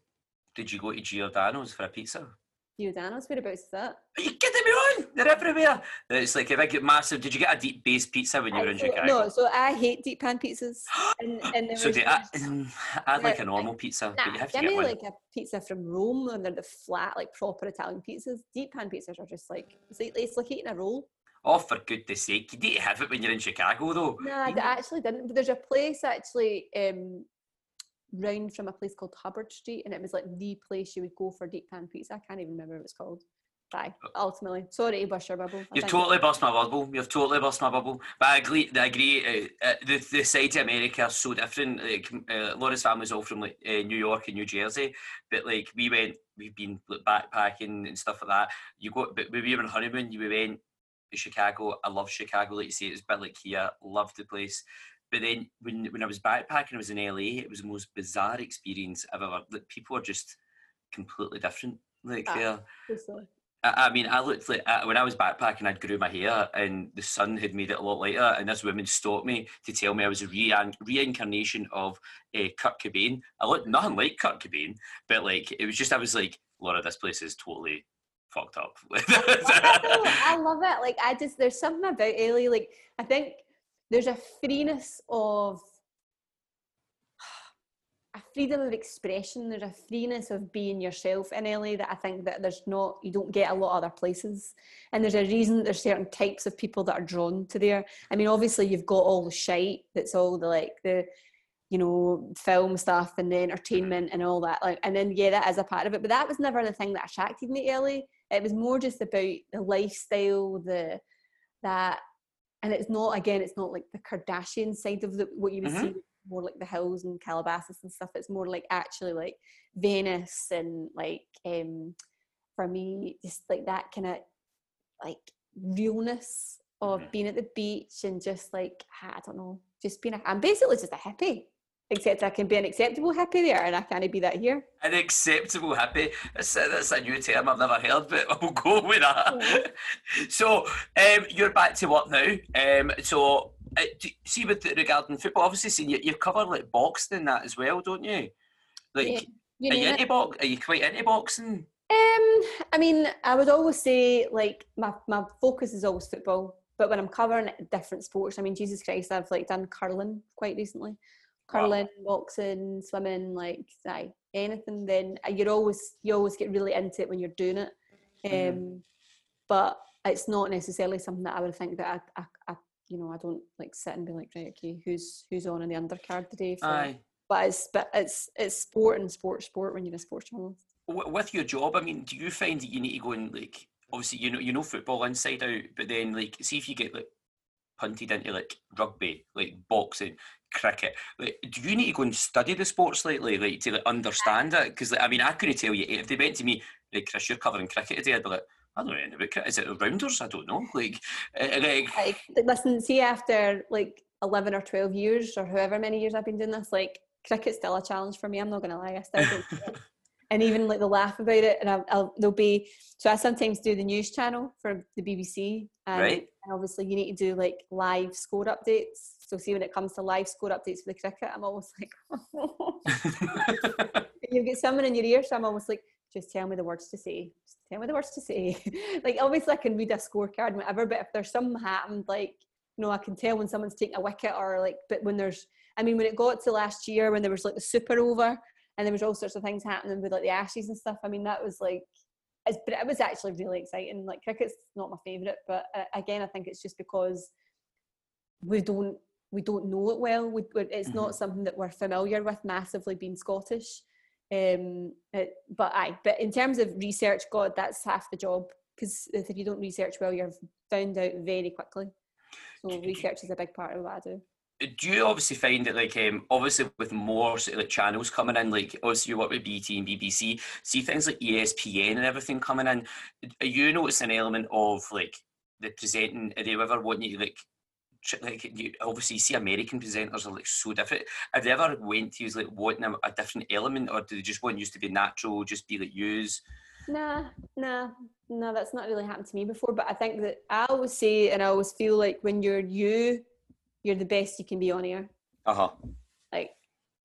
did you go to Giordano's for a pizza? Giordano's, whereabouts is that? Are you kidding me on? They're everywhere. It's like a big, massive. Did you get a deep base pizza when you were in Chicago? No, so I hate deep pan pizzas. And, and so I, I'd like a normal pizza, nah, but you have to get me like a pizza from Rome, and they're the flat, like proper Italian pizzas. Deep pan pizzas are just like it's like, it's like eating a roll. Oh, for goodness sake! You to have it when you're in Chicago, though. No, nah, I actually didn't. But there's a place actually um, round from a place called Hubbard Street, and it was like the place you would go for deep pan pizza. I can't even remember what it's called. Bye. Ultimately, sorry to bust your bubble. You've totally bust my bubble. You've totally bust my bubble. But I agree. I agree. Uh, uh, the the side of America is so different. Like uh, Laura's family's all from like uh, New York and New Jersey, but like we went, we've been like, backpacking and stuff like that. You go, but we were on honeymoon. You went to Chicago. I love Chicago. Like you say, it's a bit like here. Loved the place. But then when when I was backpacking, I was in LA. It was the most bizarre experience I've ever. Like people are just completely different. Like ah, I, I mean, I looked like uh, when I was backpacking, I'd grew my hair, and the sun had made it a lot lighter. And this woman stopped me to tell me I was a re- reincarnation of uh, Kurt Cobain. I looked nothing like Kurt Cobain, but like it was just I was like, Laura, this place is totally fucked up. I love it. Like I just there's something about LA. Like I think there's a freeness of a freedom of expression. There's a freeness of being yourself in LA that I think that there's not you don't get a lot of other places. And there's a reason there's certain types of people that are drawn to there. I mean obviously you've got all the shite that's all the like the you know film stuff and the entertainment and all that like and then yeah that is a part of it. But that was never the thing that attracted me to LA it was more just about the lifestyle the that and it's not again it's not like the kardashian side of the what you would mm-hmm. see more like the hills and calabasas and stuff it's more like actually like venice and like um for me, just like that kind of like realness of Mhm. being at the beach and just like I don't know, just being. A, I'm basically just a hippie, except I can be an acceptable hippie there, and I can't be that here. An acceptable happy. That's a, that's a new term I've never heard, but we'll go with that. so, um, you're back to what now. Um, so, uh, do, see, with regarding football, obviously, seeing you, you cover like boxing and that as well, don't you? Like, Yeah, You are you into box? Are you quite into boxing? Um, I mean, I would always say like my my focus is always football, but when I'm covering different sports, I mean, Jesus Christ, I've like done curling quite recently, Wow. boxing, swimming, like aye, anything. Then uh, you're always you always get really into it when you're doing it. Um, Mhm. but it's not necessarily something that I would think that I, I, I you know I don't like sit and be like right okay who's who's on in the undercard today. For, Aye. But it's but it's it's sport and sport sport when you're a sports journalist. With your job, I mean, do you find that you need to go and like obviously you know you know football inside out, but then like see if you get like punted into like rugby, like boxing, cricket. Like, do you need to go and study the sport slightly, like to like understand it? Because like, I mean, I couldn't tell you if they went to me, like Chris, you're covering cricket today. I'd be like, I don't know anything about cricket. Is it rounders? I don't know. Like, uh, like like listen see after like 11 or 12 years or however many years i've been doing this like cricket's still a challenge for me i'm not gonna lie i still don't do it. And even like they'll laugh about it and I'll, I'll there'll be so i sometimes do the news channel for the bbc and, Right. and obviously you need to do like live score updates so see when it comes to live score updates for the cricket i'm always like you get someone in your ear, so I'm almost like, just tell me the words to say. Just tell me the words to say. like obviously I can read a scorecard and whatever, but if there's something happened, like you know, I can tell when someone's taking a wicket or like. But when there's, I mean, when it got to last year when there was like the Super over and there was all sorts of things happening with like the Ashes and stuff. I mean, that was like. It's, but it was actually really exciting. Like cricket's not my favourite, but uh, again, I think it's just because we don't we don't know it well. We, it's not something that we're familiar with massively being Scottish. Um, it, but I, but in terms of research, God, that's half the job. Because if you don't research well, you're found out very quickly. So research is a big part of what I do. Do you obviously find that like um obviously with more sort of like channels coming in like obviously you work with BT and BBC see things like ESPN and everything coming in are you noticing an element of like the presenting are they ever want you like like you obviously see American presenters are like so different have they ever went to use like wanting a, a different element or do they just want you to be natural just be like use Nah, nah, no, that's not really happened to me before. But I think that I always say, and I always feel like when you're you, you're the best you can be on air. uh-huh like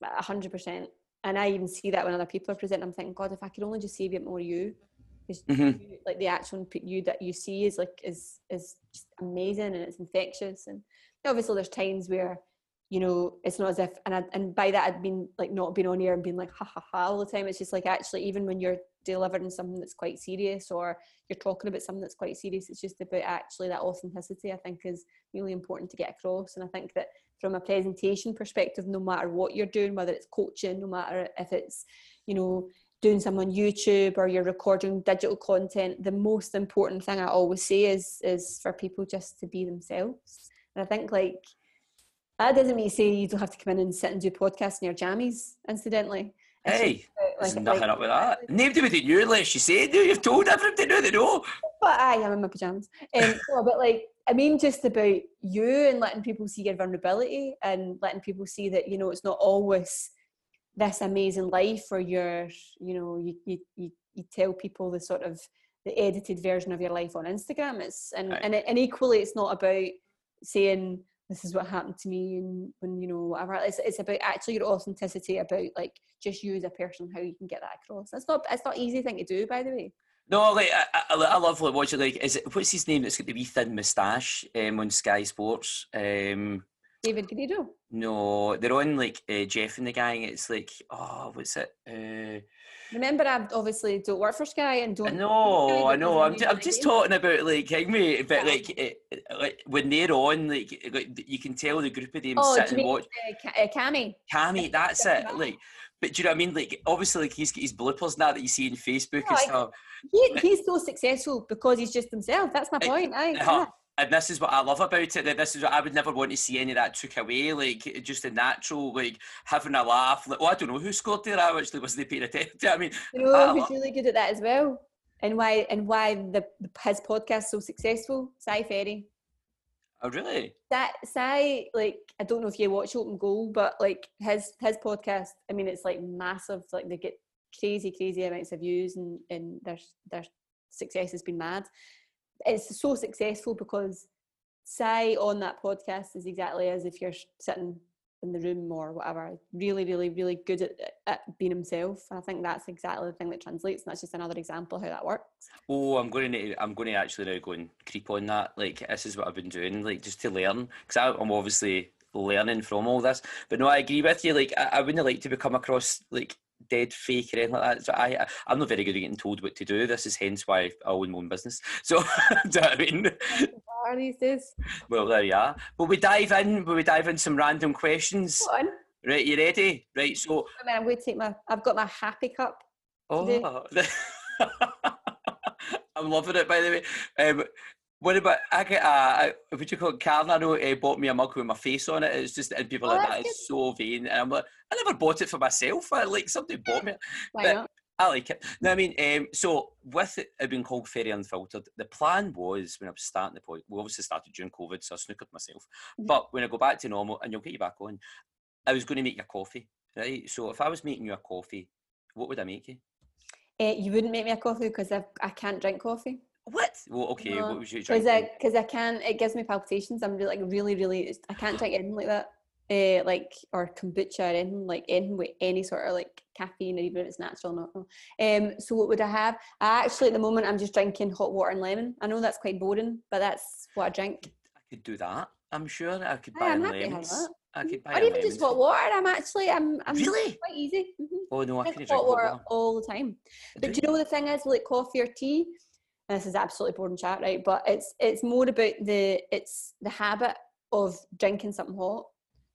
a hundred percent. And I even see that when other people are presenting, I'm thinking, God, if I could only just see a bit more you, 'Cause Mhm. you- like the actual you that you see is like is is just amazing and it's infectious. And obviously, there's times where you know it's not as if, and I, and by that I'd been like not being on air and being like ha ha ha all the time. It's just like actually, even when you're delivering something that's quite serious or you're talking about something that's quite serious, it's just about actually that authenticity. I think is really important to get across, and I think that from a presentation perspective, no matter what you're doing, whether it's coaching, no matter if it's, you know, doing some on YouTube or you're recording digital content, the most important thing I always say is is for people just to be themselves. And I think like that doesn't mean to say you don't have to come in and sit and do podcasts in your jammies, incidentally. Hey there's like- nothing like- up with that nobody would knew unless you said it you've told everybody now they know But I am in my pajamas. Um, no, but like, I mean, just about you and letting people see your vulnerability and letting people see that you know it's not always this amazing life where you're, you know, you you you, you tell people the sort of the edited version of your life on Instagram. It's and Right. and and equally, it's not about saying this is what happened to me and when you know whatever. It's it's about actually your authenticity about like just you as a person, how you can get that across. It's not it's not easy thing to do, by the way. No, like I, I, I love like watching like is it what's his name that's got the wee thin moustache um, on Sky Sports. Um, David Guerrero. no, they're on like uh, Jeff and the gang. It's like oh, what's it? Uh, Remember, I obviously don't work for Sky and don't. know, I know. I'm, ju- I'm just talking about like Higme, but Yeah. like it, like when they're on, like like you can tell the group of them Oh, sit do you and watch. uh, uh, Kammy? Kammy, that's it. Like, but do you know what I mean? Like, obviously, like he's got his bloopers now that you see in Facebook No, and I- stuff. He, he's so successful because he's just himself. That's my point. Aye, uh-huh. yeah. And this is what I love about it. That this is what I would never want to see any of that took away. Like just the natural, like having a laugh. Like, oh, I don't know who scored there. I actually wasn't paying attention. I mean, You know I who's really good at that as well? and why and why the, the his podcast so successful. Si Ferry. Oh, really? That Si, like I don't know if you watch Open Goal, but like his his podcast. I mean, it's like massive. Like they get crazy, crazy amounts of views, and and their their success has been mad. It's so successful because Si on that podcast is exactly as if you're sitting in the room or whatever. Really, really, really good at, at being himself. And I think that's exactly the thing that translates. And that's just another example how that works. Oh, I'm going to I'm going to actually now go and creep on that. Like this is what I've been doing, like just to learn, because I'm obviously learning from all this. But no, I agree with you. Like I, I wouldn't like to become across like dead fake or anything like that. So I, I'm not very good at getting told what to do. This is hence why I own my own business. So, do you know I mean? these days. Well, there you are. Will we dive in? Will we dive in some random questions? Right, you ready? Right, so. I mean, I'm going to take my. I've got my happy cup. Oh. I'm loving it, by the way. Um, what about I get uh, what you call it? know uh, bought me a mug with my face on it. It's just and people oh, like that is so vain. And I'm like, I never bought it for myself. I like somebody bought me. Why but, not? I like it. No, I mean, um, so with it, it being called Ferry Unfiltered, the plan was when I was starting the point, we obviously started during COVID, so I snookered myself. Mm-hmm. But when I go back to normal, and you'll get you back on, I was going to make you a coffee, right? So if I was making you a coffee, what would I make you? Uh, you wouldn't make me a coffee because I, I can't drink coffee. What? Well, okay. No. What was you Because I, I can, it gives me palpitations. I'm really, like really, really, I can't drink anything like that. Uh, like or kombucha or anything like anything with any sort of like caffeine or even if it's natural or not. Um, so what would I have? I actually at the moment I'm just drinking hot water and lemon. I know that's quite boring, but that's what I drink. I could do that. I'm sure I could buy I'm lemons. I could buy or even just hot water. I'm actually I'm I'm really quite easy. Mm-hmm. Oh no, I, I can drink hot water all the time. But do you know the thing is like coffee or tea? This is absolutely boring chat, right? But it's it's more about the it's the habit of drinking something hot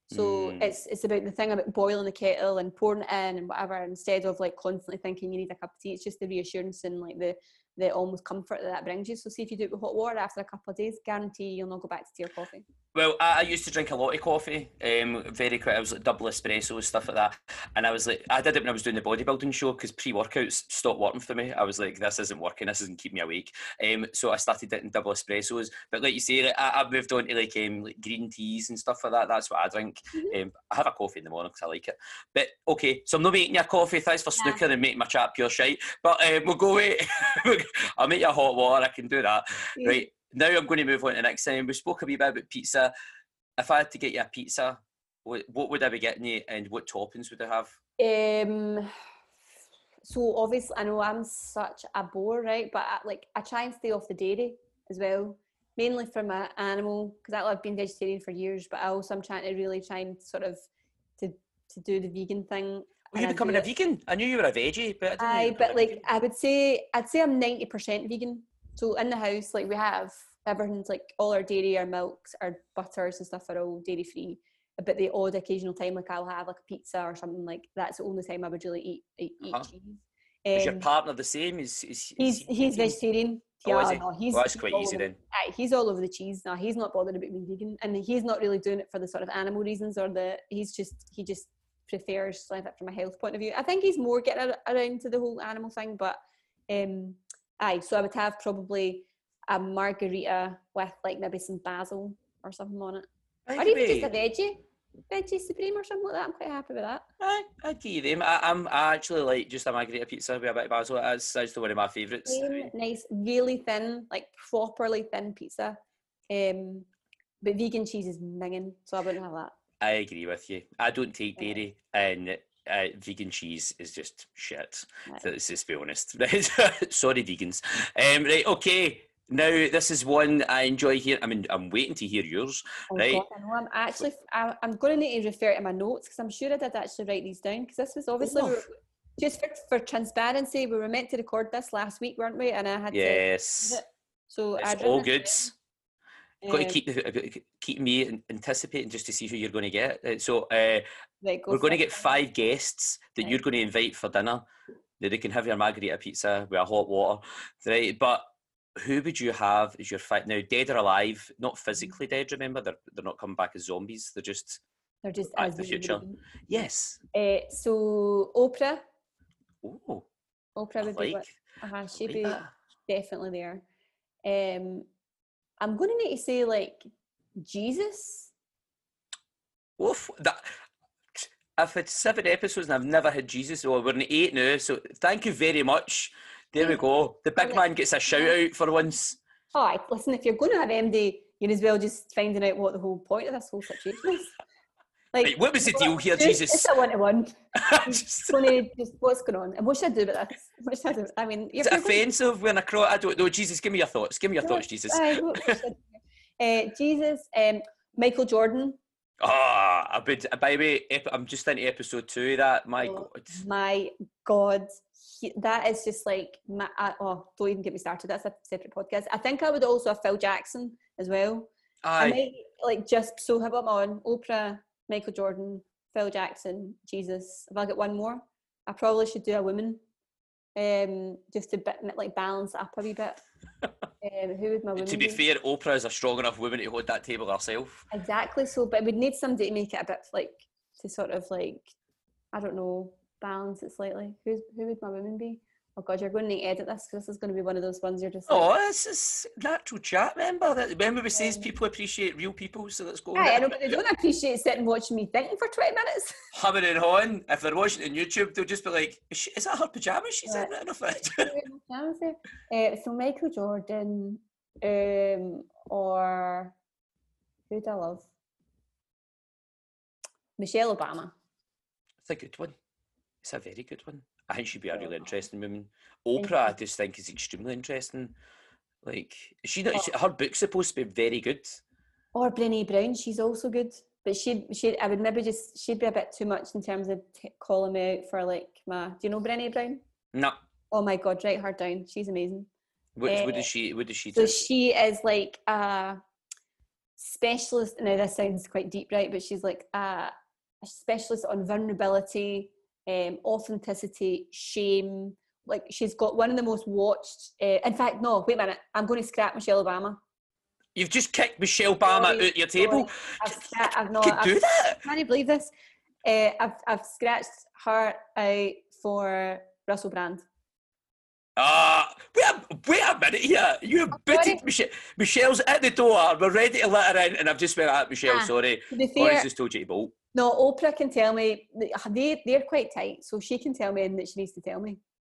so mm. it's it's about the thing about boiling the kettle and pouring it in and whatever instead of like constantly thinking you need a cup of tea. It's just the reassurance and like the the almost comfort that that brings you. So see if you do it with hot water after a couple of days, guarantee you'll not go back to tea or coffee. Well, I, I, used to drink a lot of coffee, um, very quick. I was like double espresso stuff like that, and I was like, I did it when I was doing the bodybuilding show because pre-workouts stopped working for me. I was like, this isn't working. This isn't keep me awake. Um, so I started getting double espressos. But like you say, like, I, have moved on to like um, like green teas and stuff like that. That's what I drink. Mm-hmm. Um, I have a coffee in the morning because I like it. But okay, so I'm not making your coffee. Thanks for yeah. snooker and making my chat pure shite. But um, we'll go away. I'll make you a hot water. I can do that. Yeah. Right now I'm going to move on to the next thing. We spoke a wee bit about pizza. If I had to get you a pizza, what, what would I be getting you and what toppings would I have? Um, so obviously, I know I'm such a bore, right? But I, like, I try and stay off the dairy as well, mainly for my animal because I've been vegetarian for years. But I also I'm trying to really try and sort of to to do the vegan thing. Are you becoming a vegan? I knew you were a veggie, but I, I but like vegan. I would say I'd say I'm ninety percent vegan. So in the house, like we have everything's like all our dairy, our milks, our butters and stuff are all dairy free. But the odd occasional time, like I'll have like a pizza or something like that's the only time I would really eat eat, uh-huh. cheese. Um, is your um, partner the same? Is, is, is he's he's vegetarian. Oh, yeah, he? no, he's, well, that's quite easy over, then. Aye, he's all over the cheese. now. he's not bothered about being vegan, and he's not really doing it for the sort of animal reasons or the. He's just he just prefers like from a health point of view. I think he's more getting around to the whole animal thing, but um, aye. So I would have probably a margarita with like maybe some basil or something on it. I'd or even just a veggie. Veggie supreme or something like that. I'm quite happy with that. I, I'd give you them. I, am I actually like just a margarita pizza with a bit of basil. That's actually one of my favourites. Nice, really thin, like properly thin pizza. Um, but vegan cheese is minging, so I wouldn't have that. I agree with you. I don't take dairy, and uh, vegan cheese is just shit. Right. Let's just be honest. Sorry, vegans. Um, right, okay. Now, this is one I enjoy here. I mean, I'm waiting to hear yours. Oh right? God, I know. I'm actually, I, am going to need to refer to my notes because I'm sure I did actually write these down because this was obviously oh. just for, for transparency. We were meant to record this last week, weren't we? And I had yes. To, so it's all good. Um, Got to keep the, keep me anticipating just to see who you're going to get. Uh, so uh, right, go we're going to get five guests that right. you're going to invite for dinner. That they can have your margarita pizza with a hot water, right? But who would you have as your fight now? Dead or alive? Not mm-hmm. physically dead. Remember, they're they're not coming back as zombies. They're just they're just back the future. Yes. Uh, so Oprah. Oh. Oprah would like, be what? Uh-huh, she'd like be. That. definitely there. Um, I'm going to need to say like Jesus. Oof, that. I've had seven episodes and I've never had Jesus. Well, we're in eight now, so thank you very much. There we go. The big man gets a shout out for once. Oh, All right, listen, if you're going to have MD, you're as well just finding out what the whole point of this whole situation is. Like, right, what was the deal here, Jesus? It's a one to one. just what's going on, and what should I do about this? What should I do? I mean, is it offensive when I cross? I don't know. Jesus, give me your thoughts. Give me your thoughts, Jesus. uh, Jesus, um, Michael Jordan. Ah, oh, I've been. By the way, I'm just into episode two. of That my oh, God. My God, he, that is just like my, uh, oh, don't even get me started. That's a separate podcast. I think I would also have Phil Jackson as well. Aye. I might like just so have him on Oprah, Michael Jordan, Phil Jackson, Jesus. If I get one more, I probably should do a woman, um, just to bit, like balance up a wee bit. um, who would my woman? To be, be, fair, Oprah is a strong enough woman to hold that table herself. Exactly. So, but we'd need somebody to make it a bit like to sort of like, I don't know, balance it slightly. Who's who would my woman be? Oh God, you're going to edit this because this is going to be one of those ones you're just. Like, oh, this is natural chat. Remember that? Remember we says people appreciate real people, so let's go. Aye, I know, but they don't appreciate sitting watching me thinking for twenty minutes. Humming and hawing. If they're watching it on YouTube, they'll just be like, "Is, she, is that her pajamas she's right. in?" Enough uh, so Michael Jordan, um, or who do I love? Michelle Obama. It's a good one. It's a very good one. I think she'd be a really interesting woman. Oprah, I just think is extremely interesting. Like, she not, she, her book's supposed to be very good. Or Brené Brown, she's also good. But she, she, I would maybe just, she'd be a bit too much in terms of t- calling me out for like my. Do you know Brené Brown? No. Oh my God, write her down. She's amazing. What, uh, what does she? What does she do? So she is like a specialist. Now this sounds quite deep, right? But she's like a, a specialist on vulnerability, um, authenticity, shame. Like she's got one of the most watched. Uh, in fact, no, wait a minute. I'm going to scrap Michelle Obama. You've just kicked Michelle Obama sorry, out your table. I've, I've not. Can do that? Can you believe this? Uh, I've I've scratched her out for Russell Brand. Ah, uh, wait, wait a minute here. You have bitted Michelle. Michelle's at the door. We're ready to let her in, and I've just went at Michelle. Ah, sorry, to be fair, just told you to bolt. No, Oprah can tell me. They they're quite tight, so she can tell me that she needs to tell me.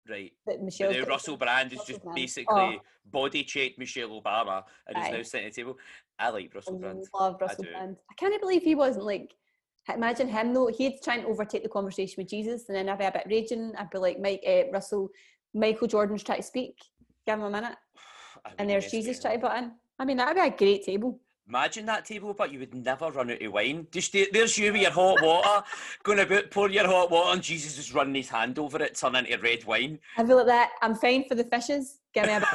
Right. That Michelle. But Russell Brand is just Brand. basically oh. body checked Michelle Obama and is now sitting at the table. I like Russell Brand. Love Russell I Brand. I can't believe he wasn't like. Imagine him though. He'd try and overtake the conversation with Jesus, and then I'd be a bit raging. I'd be like, Mike, uh, Russell, Michael Jordan's trying to speak. Give him a minute. and there's Jesus trying to butt in. I mean, that'd be a great table. Imagine that table, but you would never run out of wine. Just there's you with your hot water, going about pour your hot water, and Jesus is running his hand over it, turning into red wine. I feel like that. I'm fine for the fishes. Give me a bit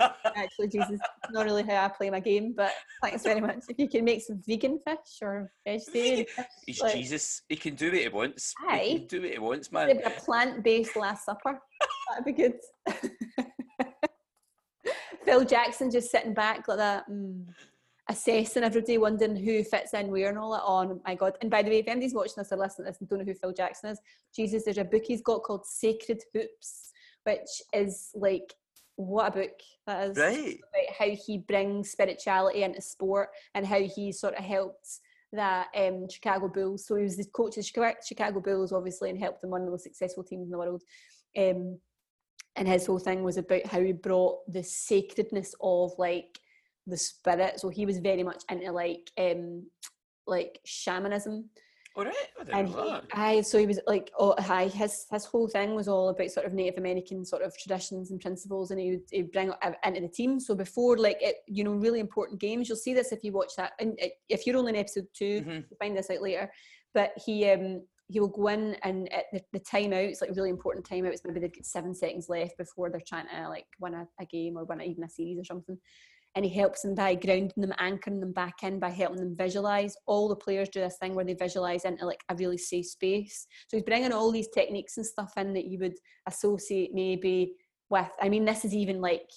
of Actually, Jesus, not really how I play my game, but thanks very much. If you can make some vegan fish or vegetarian fish, he's like, Jesus. He can do what he wants. Aye. He can do what he wants, man. a plant-based Last Supper. That'd be good. Phil Jackson just sitting back like that. Mm assessing every day, wondering who fits in where and all that. Oh my God. And by the way, if anybody's watching this or listening to this and don't know who Phil Jackson is, Jesus, there's a book he's got called Sacred Hoops, which is like, what a book that is. Right. About how he brings spirituality into sport and how he sort of helped that um, Chicago Bulls. So he was the coach of Chicago Bulls, obviously, and helped them one of the most successful teams in the world. Um, and his whole thing was about how he brought the sacredness of like the spirit. So he was very much into like um like shamanism. All right. And he, aye, so he was like, oh, hi. His his whole thing was all about sort of Native American sort of traditions and principles, and he would he'd bring it into the team. So before, like, it, you know, really important games, you'll see this if you watch that. And if you're only in episode 2 mm-hmm. you'll find this out later. But he um he will go in and at the, the timeout, it's like really important timeout. It's maybe they've got seven seconds left before they're trying to like win a, a game or win a, even a series or something and he helps them by grounding them, anchoring them back in, by helping them visualize. All the players do this thing where they visualize into like a really safe space. So he's bringing all these techniques and stuff in that you would associate maybe with. I mean, this is even like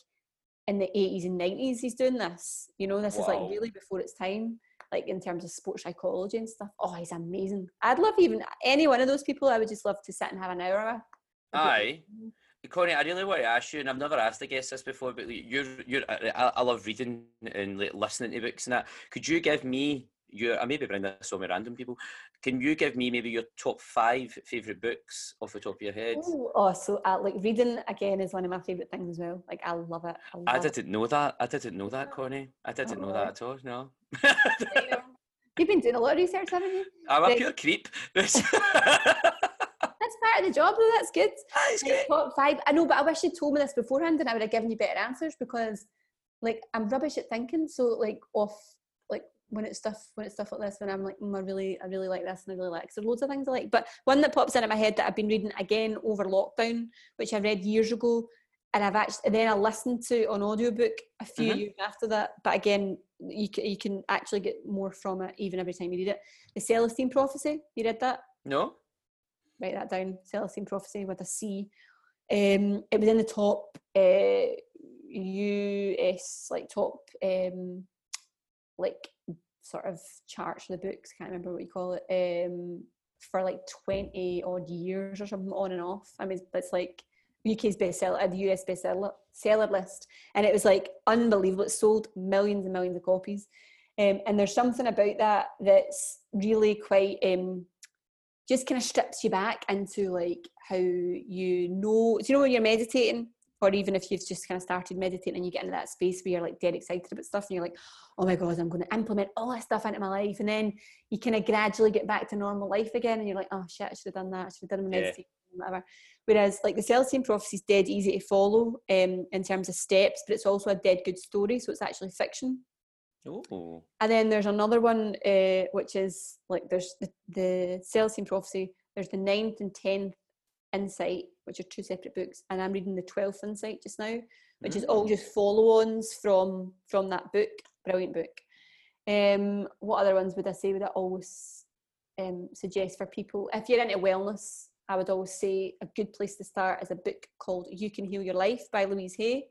in the 80s and 90s he's doing this. You know, this wow. is like really before its time, like in terms of sports psychology and stuff. Oh, he's amazing. I'd love even any one of those people. I would just love to sit and have an hour with. Aye. Connie, I really want to ask you, and I've never asked a guest this before, but you're you're I, I love reading and like, listening to books and that. Could you give me your? I maybe bring this on with random people. Can you give me maybe your top five favorite books off the top of your head? Ooh, oh, so uh, like reading again is one of my favorite things as well. Like I love it. I, love I didn't know that. I didn't know that, Connie. I didn't know that at all. No. You've been doing a lot of research, haven't you? I'm a pure creep. Of the job, though. That's good. That's great. Top five. I know, but I wish you'd told me this beforehand, and I would have given you better answers because, like, I'm rubbish at thinking. So, like, off like when it's stuff when it's stuff like this when I'm like mm, I really I really like this and I really like so loads of things I like but one that pops into my head that I've been reading again over lockdown which I read years ago and I've actually and then I listened to on audiobook a few Mhm. years after that but again you can, you can actually get more from it even every time you read it the Celestine prophecy you read that No. Write that down Celestine prophecy with a C. Um it was in the top uh US like top um like sort of charts for the books can't remember what you call it um for like 20 odd years or something on and off. I mean it's like UK's bestseller, the US bestseller seller list, and it was like unbelievable. It sold millions and millions of copies, um, and there's something about that that's really quite um, just kind of strips you back into like how you know. Do you know when you're meditating, or even if you've just kind of started meditating and you get into that space where you're like dead excited about stuff, and you're like, oh my god, I'm going to implement all this stuff into my life, and then you kind of gradually get back to normal life again, and you're like, oh shit, I should have done that. I should have done my Yeah. meditation, whatever. Whereas like the Celestine prophecy is dead easy to follow um, in terms of steps, but it's also a dead good story, so it's actually fiction. Oh. And then there's another one uh, which is like there's the, the Celestine prophecy. There's the ninth and tenth insight, which are two separate books, and I'm reading the twelfth insight just now, which is all Mm. just follow-ons from from that book. Brilliant book. Um, what other ones would I say would I always um, suggest for people? If you're into wellness, I would always say a good place to start is a book called "You Can Heal Your Life" by Louise Hay.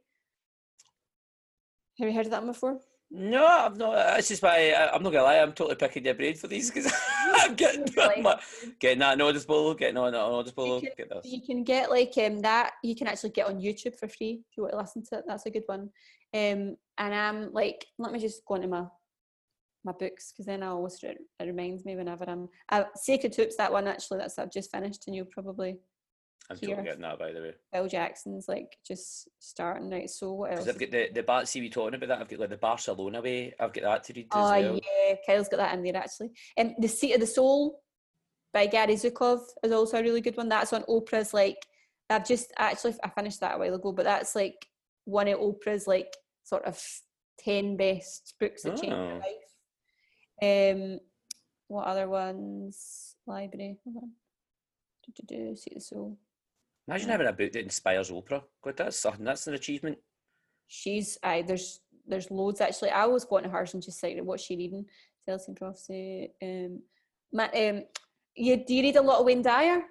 Have you heard of that one before? No, I'm not. That's just why I, I'm not gonna lie. I'm totally picking your brain for these because I'm getting Like- my, getting that audible, getting on on audible. You Get this. You can get like um that you can actually get on YouTube for free if you want to listen to it. That's a good one. Um and I'm like, let me just go into my my books because then I always it reminds me whenever I'm uh, Sacred Hoops. That one actually that's I've just finished and you'll probably I'm here. totally getting that by the way. Phil Jackson's like just starting right. So what else? Because I've got the the Bar. See, we talking about that. I've got like the Barcelona way. I've got that to read Oh as well. yeah, Kyle's got that in there actually. Um, the Seat of the Soul by Gary Zukav is also a really good one. That's on Oprah's like I've just actually I finished that a while ago, but that's like one of Oprah's like sort of ten best books that changed your Oh. life. Um, what other ones? Library. Hold on. Do, do, do, Seat of the Soul. Imagine having a book that inspires Oprah. God, that's something. That's an achievement. She's I there's there's loads actually. I always go into hers and just like what's she reading? Celestine Prophecy. Um, my, um, you do you read a lot of Wayne Dyer?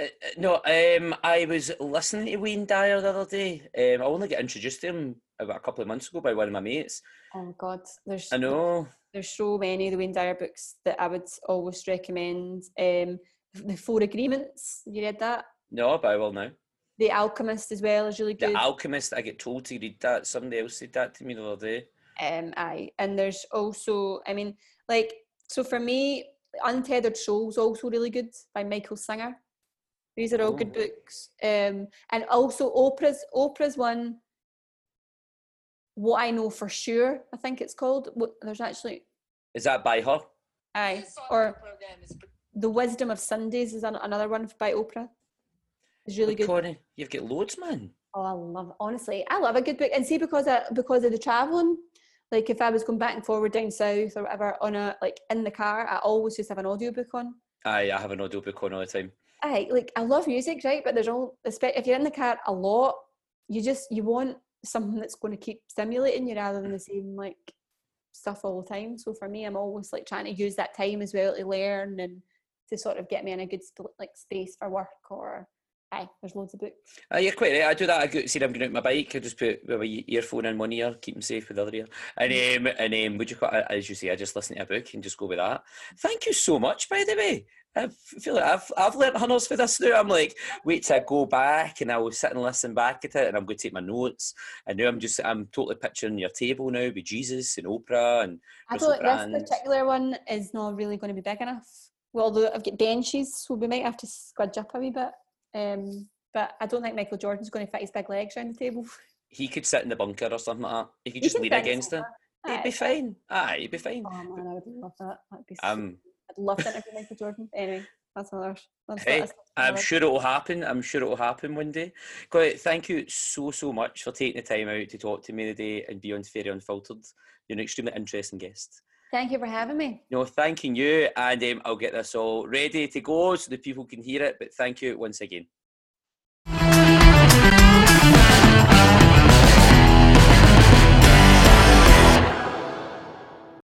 Uh, uh, no, um, I was listening to Wayne Dyer the other day. Um, I only got introduced to him about a couple of months ago by one of my mates. Oh God, there's I know. there's so many of the Wayne Dyer books that I would always recommend. Um, the Four Agreements. You read that? No, but I will now. The Alchemist as well is really good. The Alchemist. I get told to read that. Somebody else said that to me the other day. um, aye, and there's also, I mean, like, so for me, Untethered Soul's also really good by Michael Singer. These are all good Oh. books. Um, and also Oprah's Oprah's one. What I know for sure, I think it's called. What there's actually, Is that by her? aye, or the Wisdom of Sundays is an, another one by Oprah. It's really But good. Connie, you've got loads, man. Oh, I love honestly, I love a good book. And see, because I, because of the traveling, like if I was going back and forward down south or whatever on a like in the car, I always just have an audiobook on. Aye, I have an audiobook on all the time. I like I love music, right? But there's all if you're in the car a lot, you just you want something that's going to keep stimulating you rather than the same like stuff all the time. So for me, I'm always like trying to use that time as well to learn and to sort of get me in a good sp- like space for work or Aye, there's loads of books. Uh, you're quite right. I do that. I go, see, I'm going out my bike. I just put my earphone in one ear, keep them safe with the other ear, and um, and um, would you call as you say? I just listen to a book and just go with that. Thank you so much, by the way. I feel like I've I've learned hunters for this now. I'm like, wait till I go back and I will sit and listen back at it, and I'm going to take my notes. And now I'm just I'm totally picturing your table now with Jesus and Oprah and. I thought this particular one is not really going to be big enough. Well, although I've got benches, so we might have to squidge up a wee bit. Um, but I don't think Michael Jordan's going to fit his big legs around the table. He could sit in the bunker or something like that. He could he just lean against it. He'd be fine. Ah, he'd be fine. Oh man, I would love that. That'd be. Um, I'd love to interview Michael Jordan. Anyway, that's another. That's hey, I'm sure it will happen. I'm sure it will happen one day. Great. Thank you so so much for taking the time out to talk to me today and be on Ferry Unfiltered. You're an extremely interesting guest. Thank you for having me. No, thanking you, and um, I'll get this all ready to go so the people can hear it. But thank you once again.